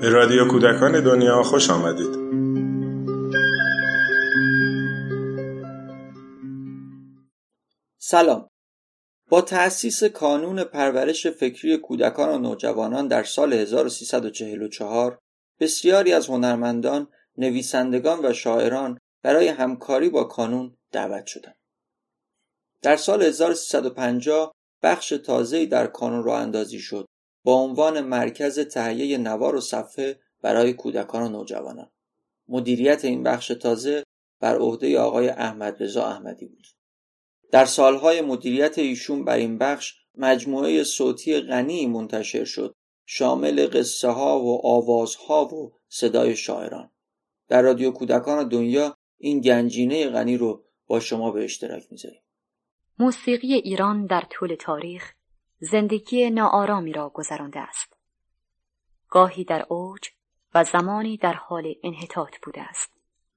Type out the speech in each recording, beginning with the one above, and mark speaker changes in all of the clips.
Speaker 1: به رادیو کودکان دنیا خوش آمدید
Speaker 2: سلام با تأسیس کانون پرورش فکری کودکان و نوجوانان در سال 1344 بسیاری از هنرمندان، نویسندگان و شاعران برای همکاری با کانون دعوت شدند. در سال 1350 بخش تازه‌ای در کانون راه اندازی شد با عنوان مرکز تهیه نوار و صفحه برای کودکان و نوجوانان. مدیریت این بخش تازه بر عهده آقای احمد رضا احمدی بود. در سالهای مدیریت ایشون بر این بخش مجموعه صوتی غنی منتشر شد شامل قصه ها و آوازها و صدای شاعران در رادیو کودکان دنیا این گنجینه غنی رو با شما به اشتراک می‌ذاریم
Speaker 3: موسیقی ایران در طول تاریخ زندگی ناآرامی را گذرانده است. گاهی در اوج و زمانی در حال انحطاط بوده است.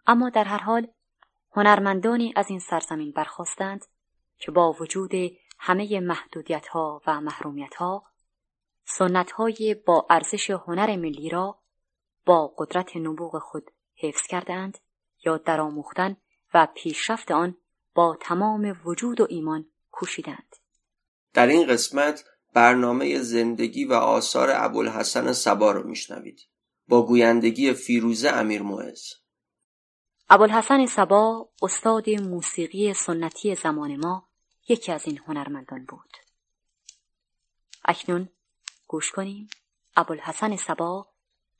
Speaker 3: اما در هر حال هنرمندانی از این سرزمین برخواستند که با وجود همه محدودیت ها و محرومیت ها سنت های با ارزش هنر ملی را با قدرت نبوغ خود حفظ کردند یا درآموختن و پیشرفت آن با تمام وجود و ایمان کوشیدند.
Speaker 2: در این قسمت برنامه زندگی و آثار ابوالحسن سبا رو میشنوید. با گویندگی فیروزه امیر معز
Speaker 3: ابوالحسن سبا استاد موسیقی سنتی زمان ما یکی از این هنرمندان بود. اکنون گوش کنیم ابوالحسن سبا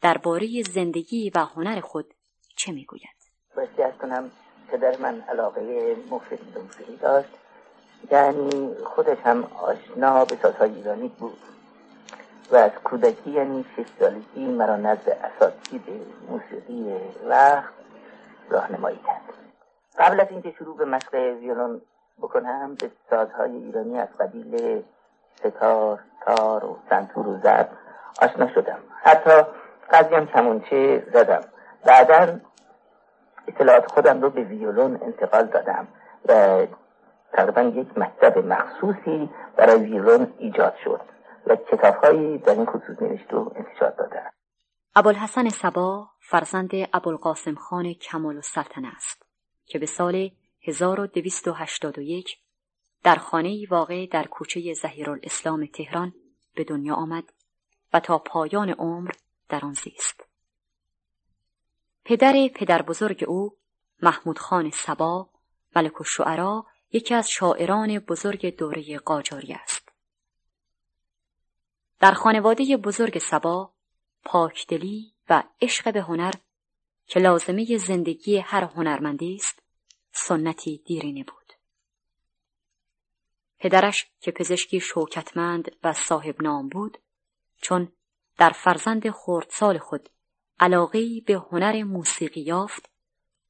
Speaker 3: درباره زندگی و هنر خود چه می‌گوید.
Speaker 4: کنم پدر من علاقه مفرد به داشت. یعنی خودش هم آشنا به سازهای ایرانی بود. و از کودکی یعنی شش سالگی مرا نزد اساتید موسیقی وقت راهنمایی کرد. قبل از اینکه شروع به مشق ویولون بکنم به سازهای ایرانی از قبیل ستار، تار و سنتور و زب آشنا شدم. حتی قضیم کمونچه زدم. بعدا اطلاعات خودم رو به ویولون انتقال دادم و تقریبا یک مکتب مخصوصی برای ویولون ایجاد شد و کتابهایی در این خصوص نوشت و انتشار دادم
Speaker 3: ابوالحسن سبا فرزند ابوالقاسم خان کمال السلطنه است که به سال 1281 در خانه واقع در کوچه زهیرالاسلام تهران به دنیا آمد و تا پایان عمر در آن زیست. پدر پدر بزرگ او محمود خان سبا ملک الشعرا یکی از شاعران بزرگ دوره قاجاری است. در خانواده بزرگ سبا پاکدلی و عشق به هنر که لازمه زندگی هر هنرمندی است سنتی دیرینه بود. پدرش که پزشکی شوکتمند و صاحب نام بود چون در فرزند خردسال خود علاقهای به هنر موسیقی یافت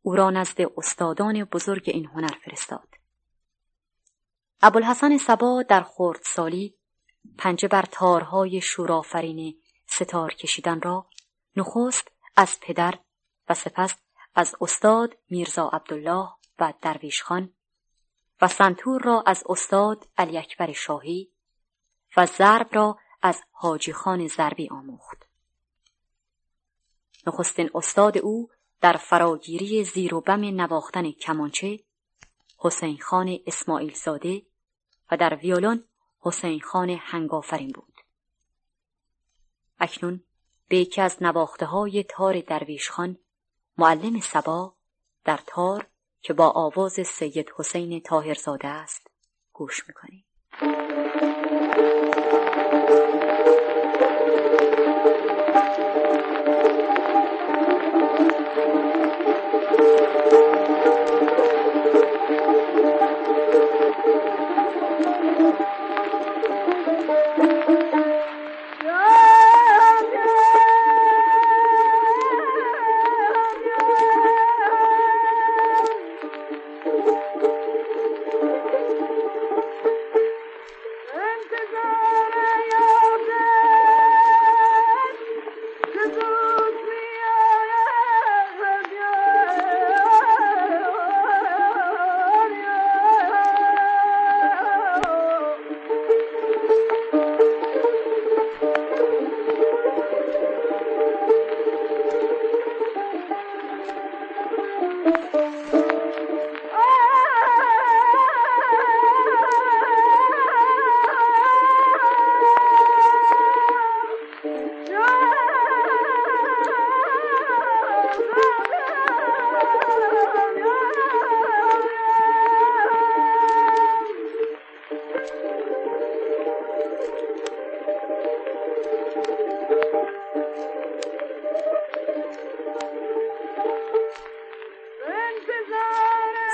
Speaker 3: او را نزد استادان بزرگ این هنر فرستاد. ابوالحسن سبا در خردسالی پنجه بر تارهای شورافرین ستار کشیدن را نخست از پدر و سپس از استاد میرزا عبدالله و درویش خان و سنتور را از استاد علی اکبر شاهی و ضرب را از حاجی خان ضربی آموخت. نخستین استاد او در فراگیری زیر و بم نواختن کمانچه حسین خان اسماعیل زاده و در ویولون حسین خان هنگافرین بود. اکنون به یکی از نواخته های تار درویش خان معلم سبا در تار که با آواز سید حسین تاهرزاده است گوش می‌کنیم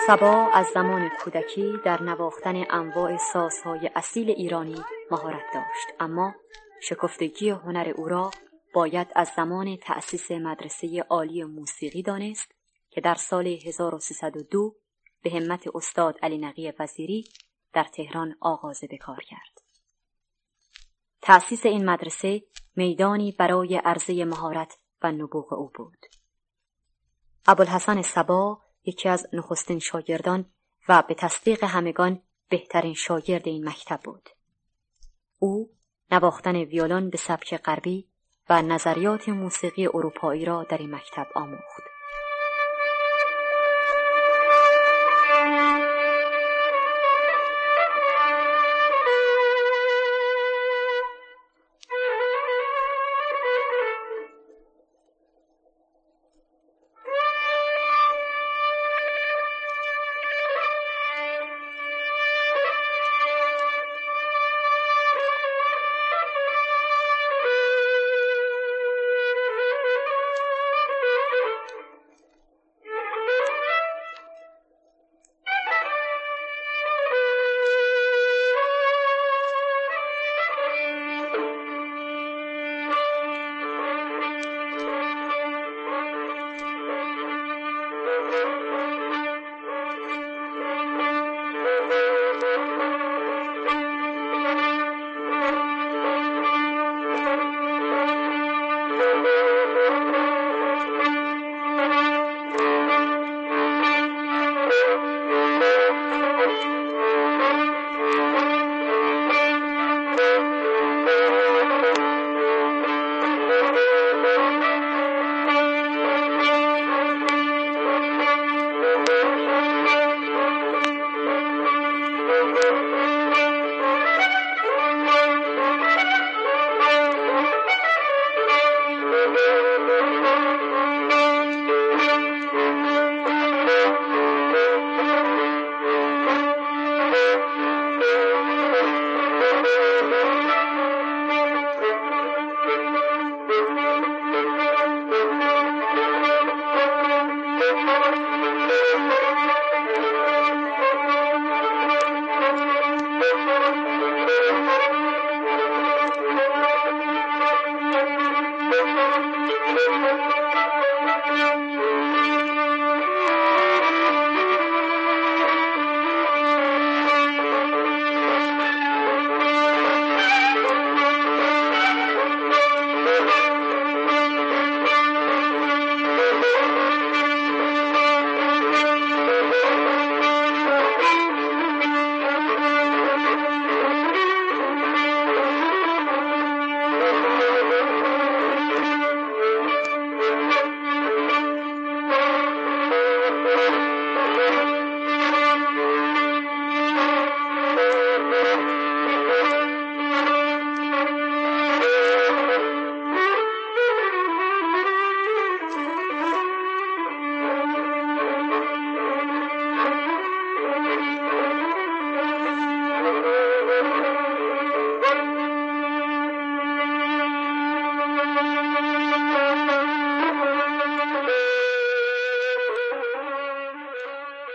Speaker 3: سبا از زمان کودکی در نواختن انواع سازهای اصیل ایرانی مهارت داشت اما شکفتگی هنر او را باید از زمان تأسیس مدرسه عالی موسیقی دانست که در سال 1302 به همت استاد علی نقی وزیری در تهران آغاز به کار کرد. تأسیس این مدرسه میدانی برای عرضه مهارت و نبوغ او بود. ابوالحسن سبا یکی از نخستین شاگردان و به تصدیق همگان بهترین شاگرد این مکتب بود. او نواختن ویولون به سبک غربی و نظریات موسیقی اروپایی را در این مکتب آموخت.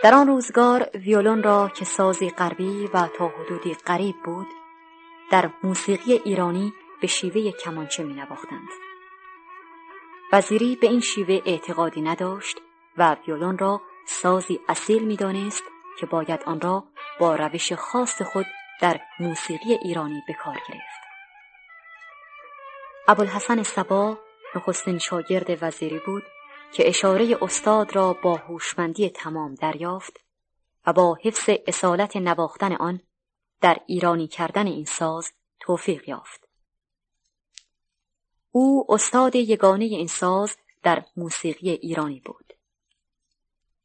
Speaker 3: در آن روزگار ویولون را که سازی غربی و تا حدودی غریب بود در موسیقی ایرانی به شیوه کمانچه می نواختند. وزیری به این شیوه اعتقادی نداشت و ویولون را سازی اصیل می دانست که باید آن را با روش خاص خود در موسیقی ایرانی به کار گرفت. ابوالحسن سبا نخستین شاگرد وزیری بود که اشاره استاد را با هوشمندی تمام دریافت و با حفظ اصالت نواختن آن در ایرانی کردن این ساز توفیق یافت. او استاد یگانه این ساز در موسیقی ایرانی بود.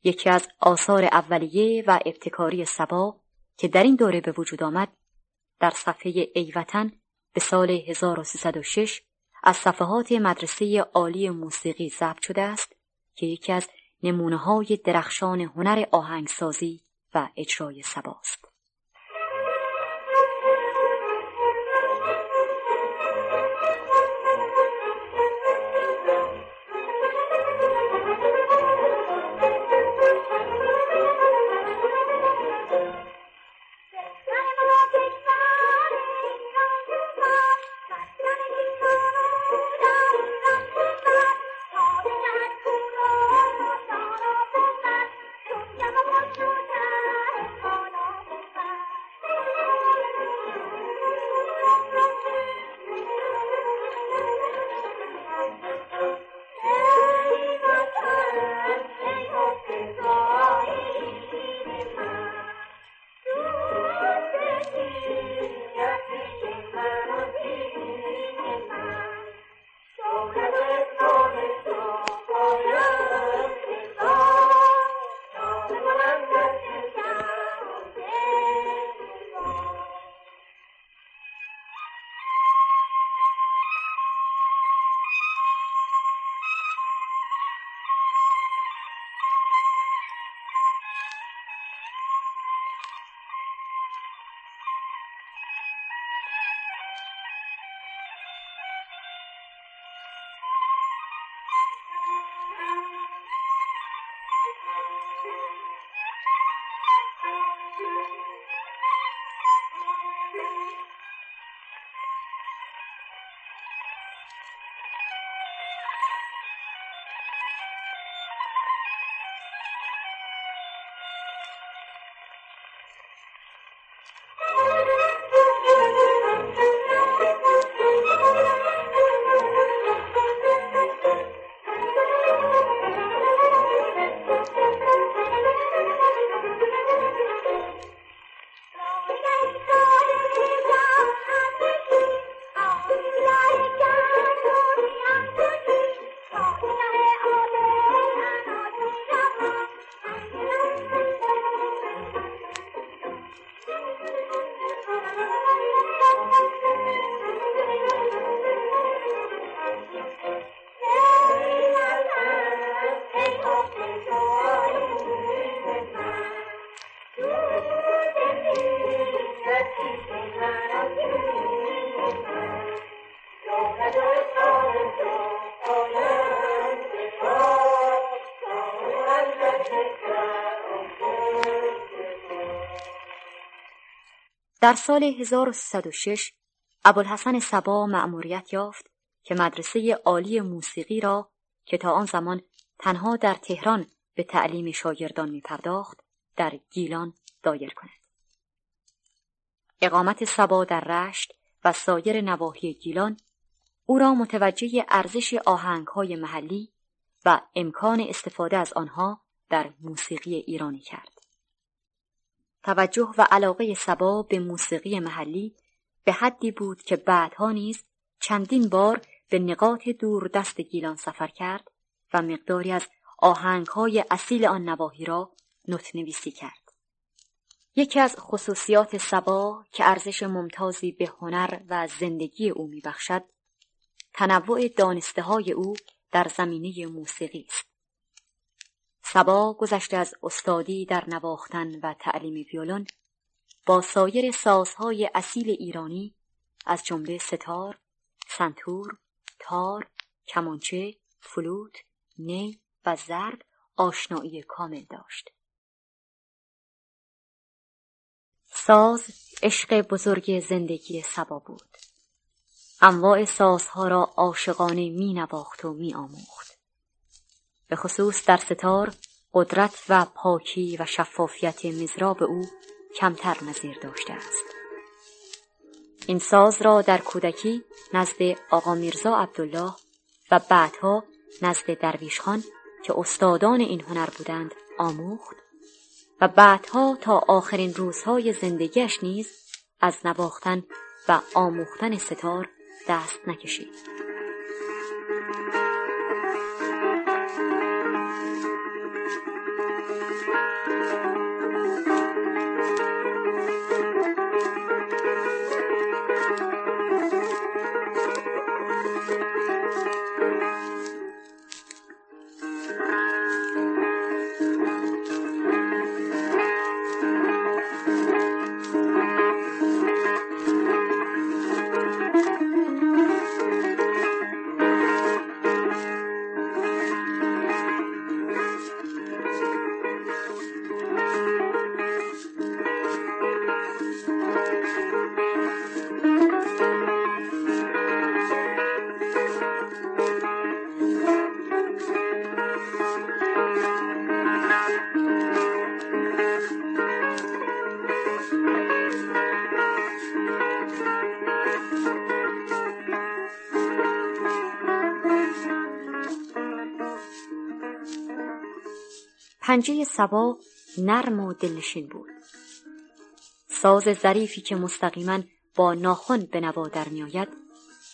Speaker 3: یکی از آثار اولیه و ابتکاری سبا که در این دوره به وجود آمد در صفحه ایوتن به سال 1306 از صفحات مدرسه عالی موسیقی ضبط شده است که یکی از نمونه های درخشان هنر آهنگسازی و اجرای سباست. در سال 1306 ابوالحسن سبا مأموریت یافت که مدرسه عالی موسیقی را که تا آن زمان تنها در تهران به تعلیم شاگردان می پرداخت در گیلان دایر کند. اقامت سبا در رشت و سایر نواحی گیلان او را متوجه ارزش آهنگهای محلی و امکان استفاده از آنها در موسیقی ایرانی کرد. توجه و علاقه سبا به موسیقی محلی به حدی بود که بعدها نیز چندین بار به نقاط دور دست گیلان سفر کرد و مقداری از آهنگهای اصیل آن نواحی را نوتنویسی کرد. یکی از خصوصیات سبا که ارزش ممتازی به هنر و زندگی او میبخشد تنوع دانسته های او در زمینه موسیقی است. سبا گذشته از استادی در نواختن و تعلیم ویولون با سایر سازهای اصیل ایرانی از جمله ستار، سنتور، تار، کمانچه، فلوت، نی و زرد آشنایی کامل داشت. ساز عشق بزرگ زندگی سبا بود. انواع سازها را عاشقانه می نواخت و می آموخت. به خصوص در ستار قدرت و پاکی و شفافیت مزراب او کمتر نظیر داشته است. این ساز را در کودکی نزد آقا میرزا عبدالله و بعدها نزد درویش خان که استادان این هنر بودند آموخت و بعدها تا آخرین روزهای زندگیش نیز از نواختن و آموختن ستار دست نکشید. پنجه سبا نرم و دلنشین بود. ساز ظریفی که مستقیما با ناخن به نوا در میآید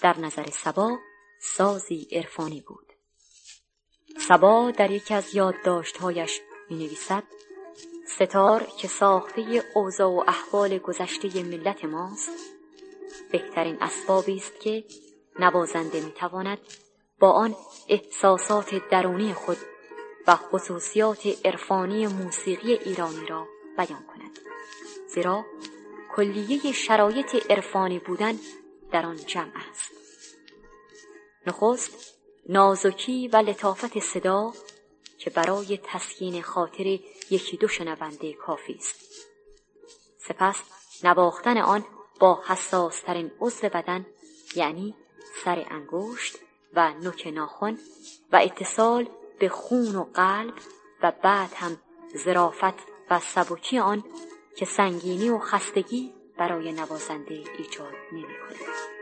Speaker 3: در نظر سبا سازی عرفانی بود. سبا در یکی از یادداشتهایش می نویسد ستار که ساخته اوضاع و احوال گذشته ملت ماست بهترین اسبابی است که نوازنده می‌تواند با آن احساسات درونی خود و خصوصیات عرفانی موسیقی ایرانی را بیان کند. زیرا کلیه شرایط عرفانی بودن در آن جمع است. نخست نازکی و لطافت صدا که برای تسکین خاطر یکی دو شنونده کافی است. سپس نواختن آن با حساسترین عضو بدن یعنی سر انگشت و نوک ناخن و اتصال به خون و قلب و بعد هم زرافت و سبکی آن که سنگینی و خستگی برای نوازنده ایجاد نمی کند.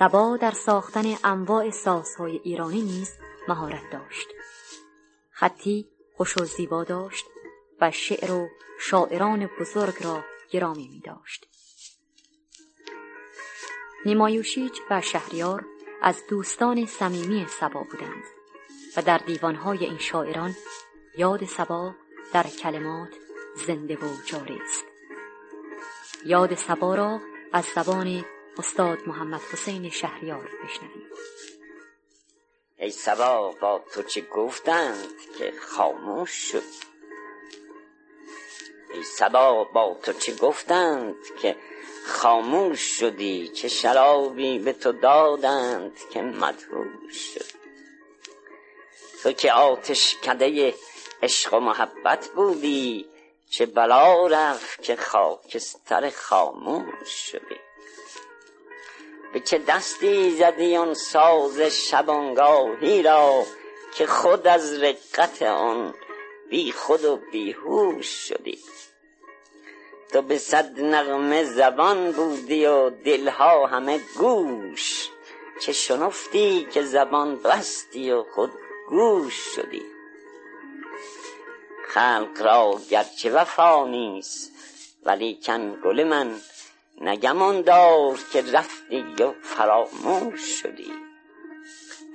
Speaker 3: سبا در ساختن انواع سازهای ایرانی نیز مهارت داشت خطی خوش و زیبا داشت و شعر و شاعران بزرگ را گرامی می داشت. نیمایوشیج و شهریار از دوستان صمیمی سبا بودند و در دیوانهای این شاعران یاد سبا در کلمات زنده و جاری است یاد سبا را از زبان استاد محمد حسین شهریار بشنویم.
Speaker 5: ای سبا با تو چه گفتند که خاموش شد؟ ای سبا با تو چه گفتند که خاموش شدی؟ چه شرابی به تو دادند که مدهوش شد؟ تو که آتش کده عشق و محبت بودی چه بلا رفت که خاکستر خاموش شدی؟ به چه دستی زدی آن ساز شبانگاهی را که خود از رقت آن بی خود و بیهوش شدی؟ تو به صد نغمه زبان بودی و دلها همه گوش چه شنفتی که زبان بستی و خود گوش شدی؟ خلق را گرچه وفا نیست ولیکن گل من نگمان دار که رفتی و فراموش شدی.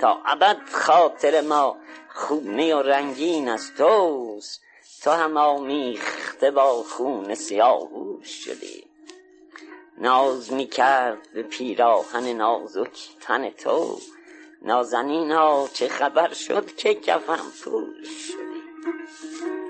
Speaker 5: تا ابد خاطر ما خونه و رنگین از توست تو هم آمیخته با خون سیاهوش شدی. ناز می کرد به پیراهن نازک تن تو نازنینا چه خبر شد که کفن پوش شدی.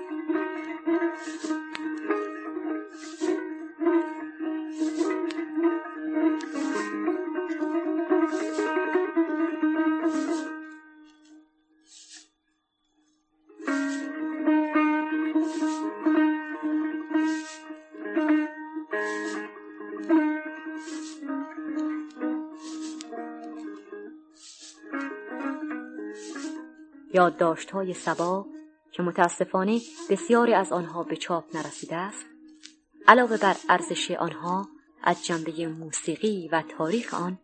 Speaker 3: های سبا که متاسفانه بسیاری از آنها به چاپ نرسیده است علاوه بر ارزش آنها از جنبه موسیقی و تاریخ آن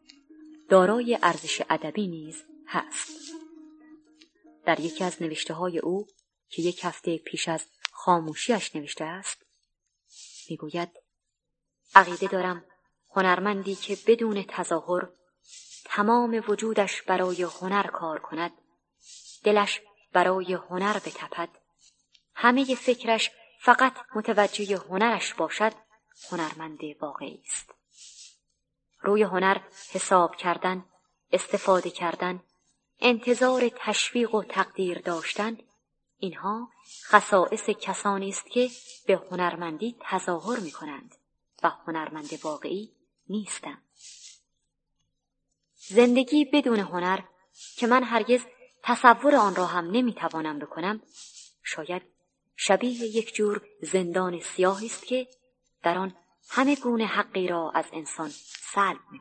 Speaker 3: دارای ارزش ادبی نیز هست. در یکی از نوشته های او که یک هفته پیش از خاموشیش نوشته است می‌گوید عقیده دارم هنرمندی که بدون تظاهر تمام وجودش برای هنر کار کند. دلش برای هنر بتپد. همه فکرش فقط متوجه هنرش باشد هنرمند واقعی است. روی هنر حساب کردن استفاده کردن انتظار تشویق و تقدیر داشتن اینها خصائص کسانی است که به هنرمندی تظاهر می کنند و هنرمند واقعی نیستند. زندگی بدون هنر که من هرگز تصور آن را هم نمی‌توانم بکنم. شاید شبیه یک جور زندان سیاهی است که در آن همه گونه حقی را از انسان سلب می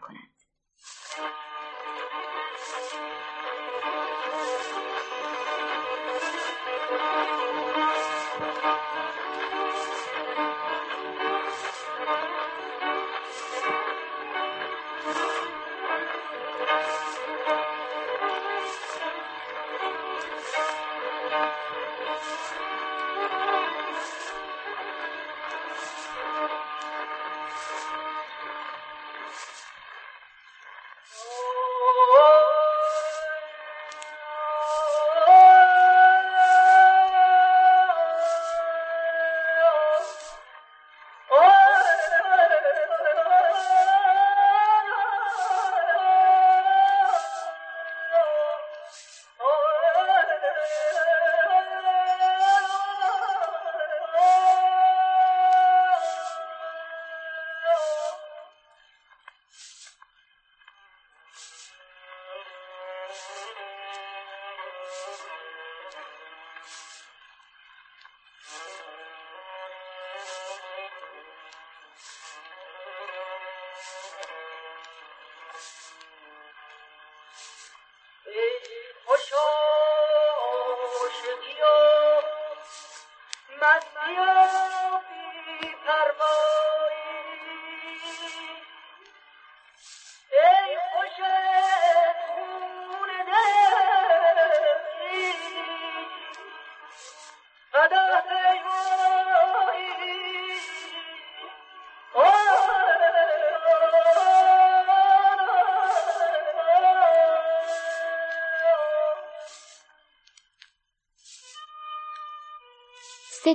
Speaker 3: سه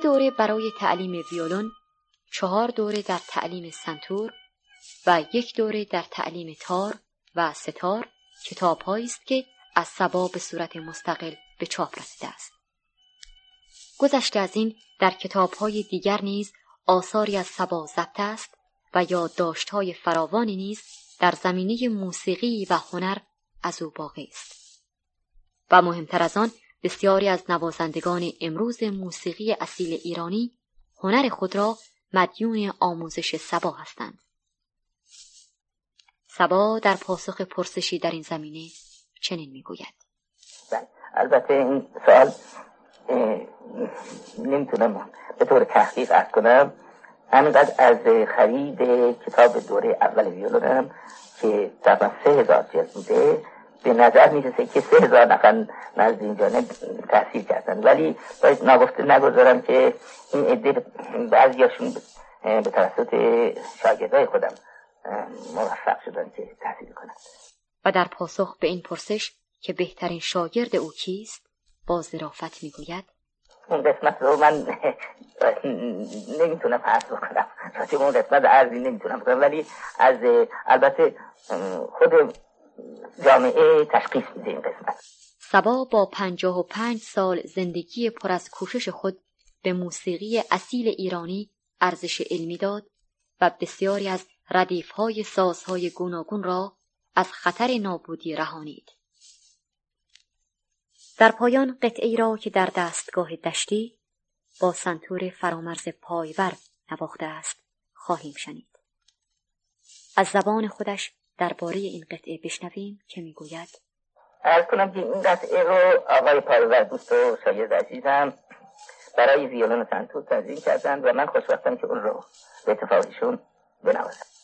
Speaker 3: دوره برای تعلیم ویولون، چهار دوره در تعلیم سنتور و یک دوره در تعلیم تار و ستار کتاب است که از سبا به صورت مستقل به چاپ رسیده است. گذشته از این در کتاب های دیگر نیز آثاری از سبا ضبط است و های فراوانی نیز در زمینه موسیقی و هنر از او باقی است. و مهمتر از آن بسیاری از نوازندگان امروز موسیقی اصیل ایرانی هنر خود را مدیون آموزش سبا هستند. سبا در پاسخ پرسشی در این زمینه چنین می‌گوید
Speaker 4: بله، البته این سوال نمی‌تونم به طور تحقیق ارز کنم. همینقدر از خرید کتاب دوره اول ویولونم که تقریبا سه هزار جلد بوده به نظر می‌رسه که سه هزار نفر نزد این جانب تحصیل کردن. ولی باید نگفته نگذارم که این عده بعضیاشون به توسط شاگردای خودم موفق شدن که تحصیل کنند
Speaker 3: و در پاسخ به این پرسش که بهترین شاگرد او کیست با ظرافت می‌گوید.
Speaker 4: اون قسمت رو من نمی‌تونم عرض بکنم. راجع اون قسمت عرضی نمی‌تونم بکنم ولی از البته خود جامعه تشخیص میده این قسمت.
Speaker 3: سبا با پنجاه و پنج سال زندگی پر از کوشش خود به موسیقی اصیل ایرانی ارزش علمی داد و بسیاری از ردیف های سازهای گوناگون را از خطر نابودی رهانید. در پایان قطعی را که در دستگاه دشتی با سنتور فرامرز پایور نواخته است خواهیم شنید. از زبان خودش درباره این قطعه بشنویم که می‌گوید
Speaker 4: ارز کنم که این قطعه رو آقای پایور دوست و شاید عزیزم برای ویولون سنتور تنظیم کردند و من خوشبختم که اون رو به اتفاقشون بنوازم